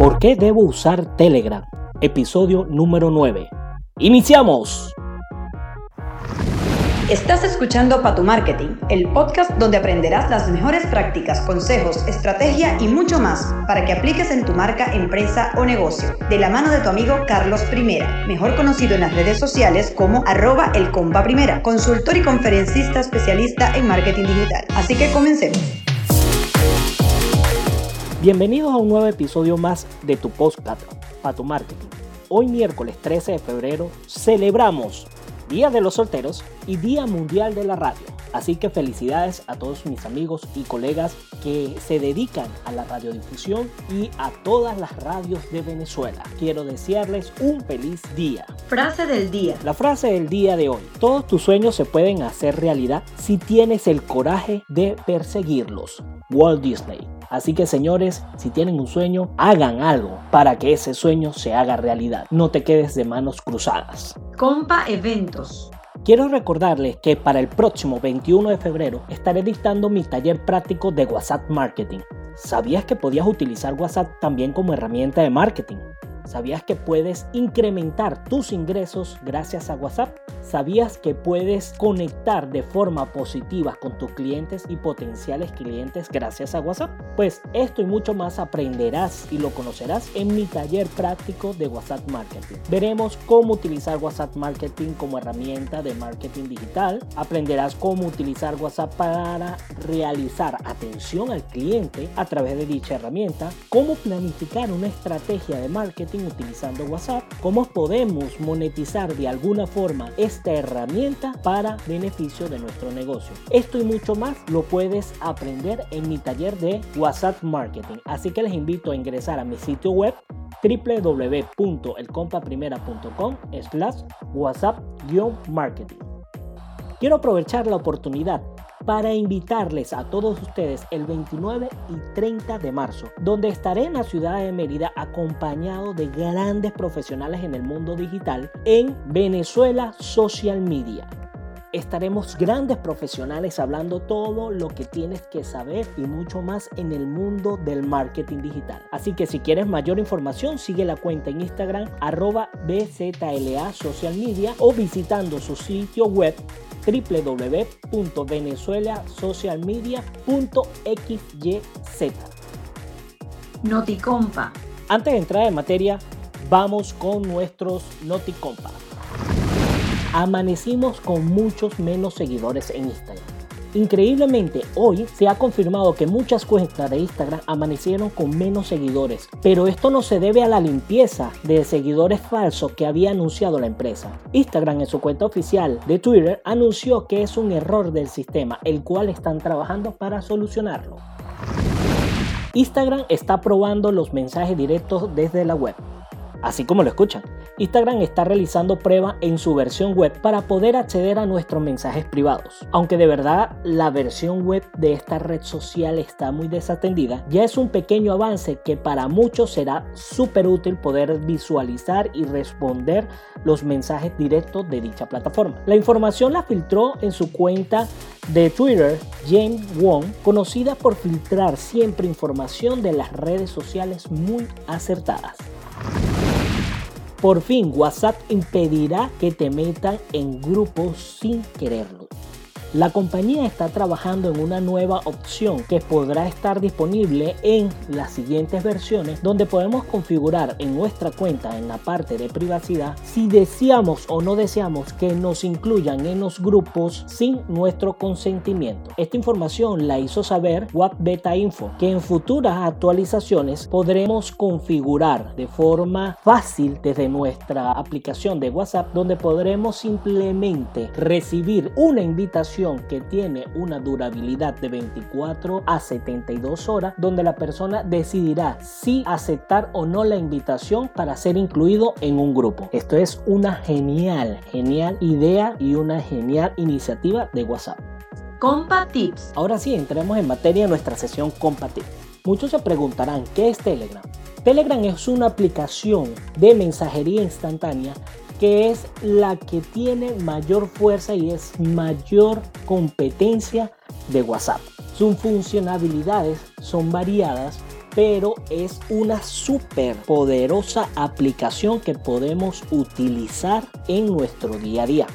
¿Por qué debo usar Telegram? Episodio número 9. ¡Iniciamos! Estás escuchando Pa' tu Marketing, el podcast donde aprenderás las mejores prácticas, consejos, estrategia y mucho más para que apliques en tu marca, empresa o negocio. De la mano de tu amigo Carlos Primera, mejor conocido en las redes sociales como arroba el primera, consultor y conferencista especialista en marketing digital. Así que comencemos. Bienvenidos a un nuevo episodio más de tu podcast, Pa' tu Marketing. Hoy miércoles 13 de febrero celebramos Día de los Solteros y Día Mundial de la Radio. Así que felicidades a todos mis amigos y colegas que se dedican a la radiodifusión y a todas las radios de Venezuela. Quiero desearles un feliz día. Frase del día. La frase del día de hoy. Todos tus sueños se pueden hacer realidad si tienes el coraje de perseguirlos. Walt Disney. Así que señores, si tienen un sueño, hagan algo para que ese sueño se haga realidad. No te quedes de manos cruzadas. Compa Eventos. Quiero recordarles que para el próximo 21 de febrero estaré dictando mi taller práctico de WhatsApp Marketing. ¿Sabías que podías utilizar WhatsApp también como herramienta de marketing? ¿Sabías que puedes incrementar tus ingresos gracias a WhatsApp? ¿Sabías que puedes conectar de forma positiva con tus clientes y potenciales clientes gracias a WhatsApp? Pues esto y mucho más aprenderás y lo conocerás en mi taller práctico de WhatsApp Marketing. Veremos cómo utilizar WhatsApp Marketing como herramienta de marketing digital. Aprenderás cómo utilizar WhatsApp para realizar atención al cliente a través de dicha herramienta, cómo planificar una estrategia de marketing utilizando WhatsApp, cómo podemos monetizar de alguna forma esta herramienta para beneficio de nuestro negocio. Esto y mucho más lo puedes aprender en mi taller de WhatsApp Marketing. Así que les invito a ingresar a mi sitio web www.elcompaprimera.com slash whatsapp-marketing. Quiero aprovechar la oportunidad para invitarles a todos ustedes el 29 y 30 de marzo, donde estaré en la ciudad de Mérida acompañado de grandes profesionales en el mundo digital en Venezuela Social Media estaremos grandes profesionales hablando todo lo que tienes que saber y mucho más en el mundo del marketing digital. Así que si quieres mayor información, sigue la cuenta en Instagram arroba BZLA Social Media o visitando su sitio web www.venezuelasocialmedia.xyz. Noticompa. Antes de entrar en materia, vamos con nuestros Noticompa. Amanecimos con muchos menos seguidores en Instagram Increíblemente, hoy se ha confirmado que muchas cuentas de Instagram amanecieron con menos seguidores, pero esto no se debe a la limpieza de seguidores falsos que había anunciado la empresa. Instagram en su cuenta oficial de Twitter anunció que es un error del sistema, el cual están trabajando para solucionarlo. Instagram está probando los mensajes directos desde la web. Así como lo escuchan, Instagram está realizando prueba en su versión web para poder acceder a nuestros mensajes privados. Aunque de verdad la versión web de esta red social está muy desatendida, ya es un pequeño avance que para muchos será súper útil poder visualizar y responder los mensajes directos de dicha plataforma. La información la filtró en su cuenta de Twitter James Wong, conocida por filtrar siempre información de las redes sociales muy acertadas. Por fin, WhatsApp impedirá que te metan en grupos sin quererlo. La compañía está trabajando en una nueva opción que podrá estar disponible en las siguientes versiones donde podemos configurar en nuestra cuenta en la parte de privacidad si deseamos o no deseamos que nos incluyan en los grupos sin nuestro consentimiento. Esta información la hizo saber What Beta Info que en futuras actualizaciones podremos configurar de forma fácil desde nuestra aplicación de WhatsApp donde podremos simplemente recibir una invitación que tiene una durabilidad de 24 a 72 horas, donde la persona decidirá si aceptar o no la invitación para ser incluido en un grupo. Esto es una genial, genial idea y una genial iniciativa de WhatsApp. Compa Tips. Ahora sí, entremos en materia de nuestra sesión Compa Tips. Muchos se preguntarán, ¿qué es Telegram? Telegram es una aplicación de mensajería instantánea que es la que tiene mayor fuerza y es mayor competencia de WhatsApp. Sus funcionalidades son variadas pero es una súper poderosa aplicación que podemos utilizar en nuestro día a día.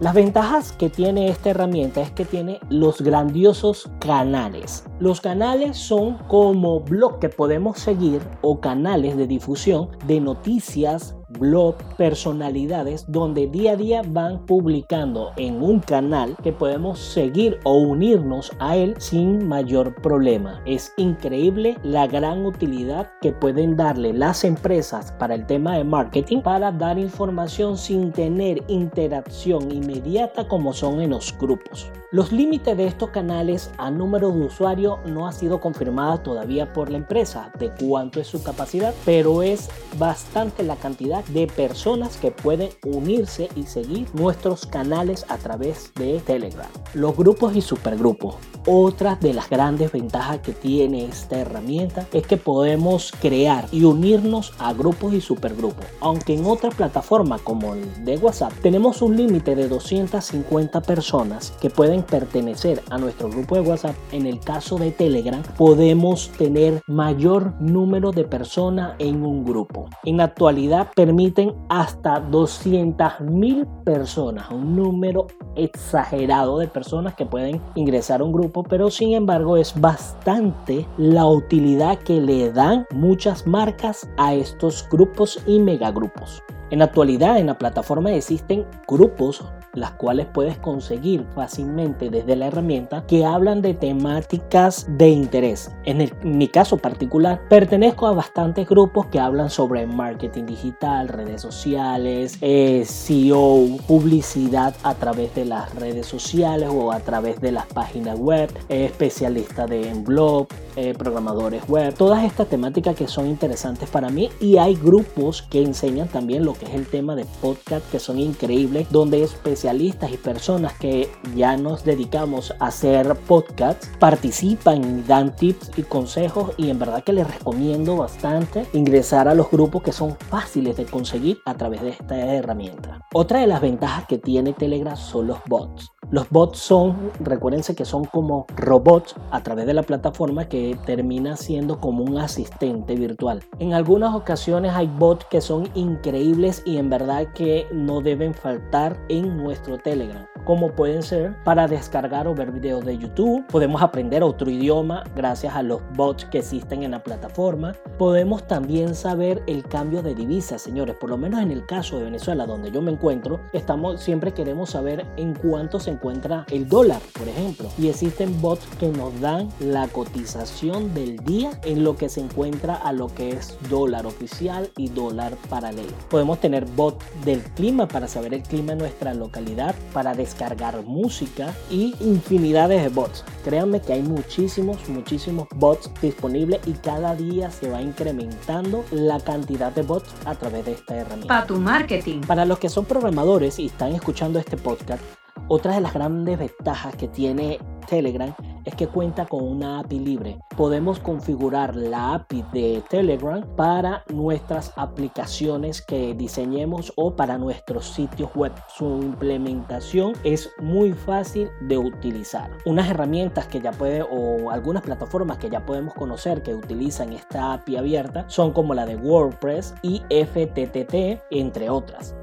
Las ventajas que tiene esta herramienta es que tiene los grandiosos canales. Los canales son como blog que podemos seguir o canales de difusión de noticias, blog, personalidades donde día a día van publicando en un canal que podemos seguir o unirnos a él sin mayor problema. Es increíble la gran utilidad que pueden darle las empresas para el tema de marketing para dar información sin tener interacción inmediata como son en los grupos. Los límites de estos canales a número de usuario no ha sido confirmada todavía por la empresa de cuánto es su capacidad, pero es bastante la cantidad de personas que pueden unirse y seguir nuestros canales a través de Telegram. Los grupos y supergrupos. Otra de las grandes ventajas que tiene esta herramienta es que podemos crear y unirnos a grupos y supergrupos. Aunque en otras plataformas como el de WhatsApp tenemos un límite de 250 personas que pueden pertenecer a nuestro grupo de WhatsApp, en el caso de Telegram podemos tener mayor número de personas en un grupo. En la actualidad permiten hasta 200 mil personas, un número exagerado de personas que pueden ingresar a un grupo pero sin embargo es bastante la utilidad que le dan muchas marcas a estos grupos y megagrupos. En la actualidad en la plataforma existen grupos las cuales puedes conseguir fácilmente desde la herramienta que hablan de temáticas de interés. En, mi caso particular, pertenezco a bastantes grupos que hablan sobre marketing digital, redes sociales, eh, SEO, publicidad a través de las redes sociales o a través de las páginas web, eh, especialistas de blog, eh, programadores web, todas estas temáticas que son interesantes para mí y hay grupos que enseñan también lo que es el tema de podcast que son increíbles donde especialistas y personas que ya nos dedicamos a hacer podcasts participan y dan tips y consejos y en verdad que les recomiendo bastante ingresar a los grupos que son fáciles de conseguir a través de esta herramienta. Otra de las ventajas que tiene Telegram son los bots. Los bots son, recuérdense que son como robots a través de la plataforma que termina siendo como un asistente virtual. En algunas ocasiones hay bots que son increíbles y en verdad que no deben faltar en nuestro Telegram como pueden ser para descargar o ver videos de YouTube. Podemos aprender otro idioma gracias a los bots que existen en la plataforma. Podemos también saber el cambio de divisas, señores. Por lo menos en el caso de Venezuela, donde yo me encuentro, estamos siempre queremos saber en cuánto se encuentra el dólar, por ejemplo. Y existen bots que nos dan la cotización del día en lo que se encuentra a lo que es dólar oficial y dólar paralelo. Podemos tener bots del clima para saber el clima en nuestra localidad, para descargar música y infinidades de bots. Créanme que hay muchísimos, muchísimos bots disponibles y cada día se va incrementando la cantidad de bots a través de esta herramienta. Para tu marketing. Para los que son programadores y están escuchando este podcast, otra de las grandes ventajas que tiene Telegram es que cuenta con una API libre. Podemos configurar la API de Telegram para nuestras aplicaciones que diseñemos o para nuestros sitios web. Su implementación es muy fácil de utilizar. Unas herramientas que ya puede o algunas plataformas que ya podemos conocer que utilizan esta API abierta son como la de WordPress y FTTT entre otras.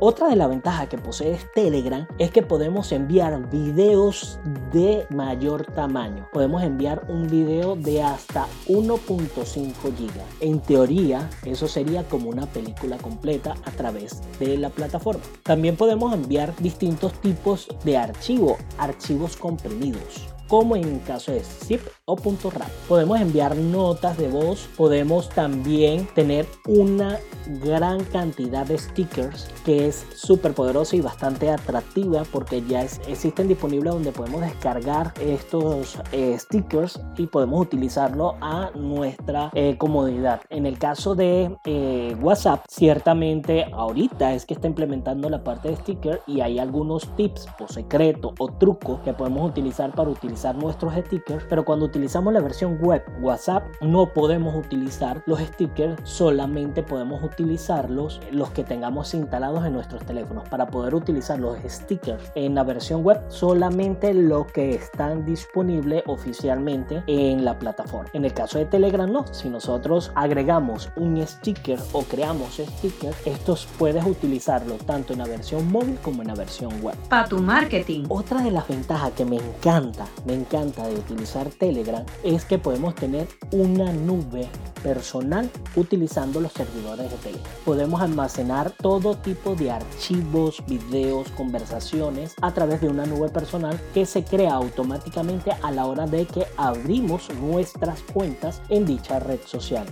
Otra de las ventajas que posee Telegram es que podemos enviar videos de mayor tamaño. Podemos enviar un video de hasta 1.5 GB. En teoría, eso sería como una película completa a través de la plataforma. También podemos enviar distintos tipos de archivos, archivos comprimidos como en el caso de zip o .rap. Podemos enviar notas de voz, podemos también tener una gran cantidad de stickers que es súper poderosa y bastante atractiva porque ya existen disponibles donde podemos descargar estos eh, stickers y podemos utilizarlo a nuestra eh, comodidad. En el caso de eh, WhatsApp, ciertamente ahorita es que está implementando la parte de sticker y hay algunos tips o secretos o trucos que podemos utilizar para utilizar nuestros stickers, pero cuando utilizamos la versión web WhatsApp no podemos utilizar los stickers, solamente podemos utilizarlos los que tengamos instalados en nuestros teléfonos. Para poder utilizar los stickers en la versión web, solamente los que están disponibles oficialmente en la plataforma. En el caso de Telegram no, si nosotros agregamos un sticker o creamos stickers, estos puedes utilizarlo tanto en la versión móvil como en la versión web. Para tu marketing. Otra de las ventajas que me encanta, me encanta de utilizar Telegram es que podemos tener una nube personal utilizando los servidores de Telegram. Podemos almacenar todo tipo de archivos, videos, conversaciones a través de una nube personal que se crea automáticamente a la hora de que abrimos nuestras cuentas en dicha red social.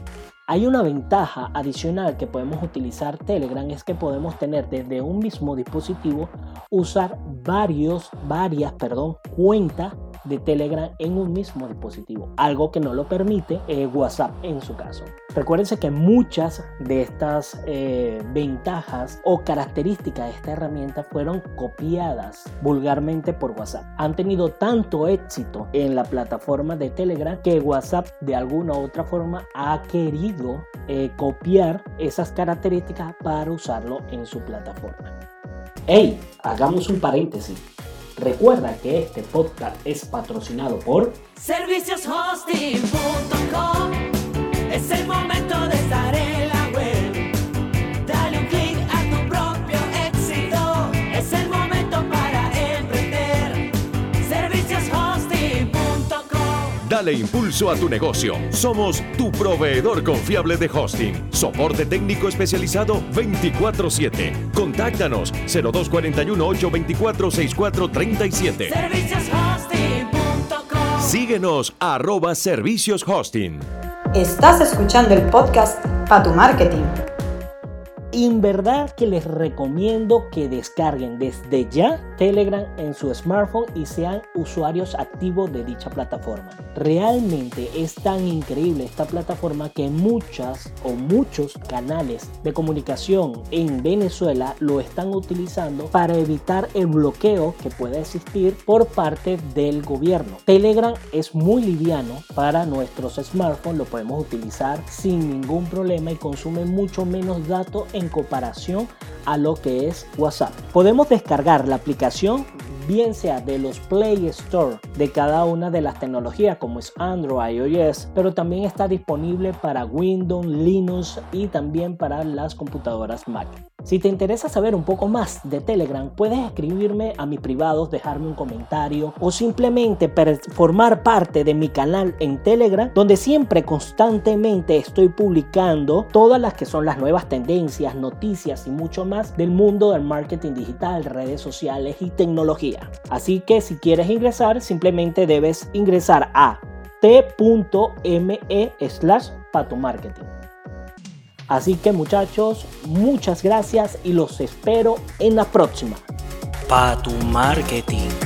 Hay una ventaja adicional que podemos utilizar Telegram es que podemos tener desde un mismo dispositivo usar varios, varias, perdón, cuentas de Telegram en un mismo dispositivo, algo que no lo permite eh, WhatsApp en su caso. Recuérdense que muchas de estas eh, ventajas o características de esta herramienta fueron copiadas vulgarmente por WhatsApp. Han tenido tanto éxito en la plataforma de Telegram que WhatsApp de alguna u otra forma ha querido eh, copiar esas características para usarlo en su plataforma. Hey, hagamos un paréntesis. Recuerda que este podcast es patrocinado por servicioshosting.com. Es el momento de estar en Dale impulso a tu negocio. Somos tu proveedor confiable de hosting. Soporte técnico especializado 24/7. Contáctanos 0241-824-6437. Servicioshosting.com. Síguenos arroba servicios hosting. Estás escuchando el podcast para tu marketing. En verdad que les recomiendo que descarguen desde ya Telegram en su smartphone y sean usuarios activos de dicha plataforma. Realmente es tan increíble esta plataforma que muchas o muchos canales de comunicación en Venezuela lo están utilizando para evitar el bloqueo que puede existir por parte del gobierno. Telegram es muy liviano para nuestros smartphones, lo podemos utilizar sin ningún problema y consume mucho menos datos en comparación a lo que es WhatsApp. Podemos descargar la bien sea de los Play Store de cada una de las tecnologías como es Android, iOS, pero también está disponible para Windows, Linux y también para las computadoras Mac. Si te interesa saber un poco más de Telegram, puedes escribirme a mis privados, dejarme un comentario o simplemente formar parte de mi canal en Telegram, donde siempre constantemente estoy publicando todas las que son las nuevas tendencias, noticias y mucho más del mundo del marketing digital, redes sociales y tecnología. Así que si quieres ingresar, simplemente debes ingresar a t.me slash patomarketing. Así que muchachos, muchas gracias y los espero en la próxima. Pa tu marketing.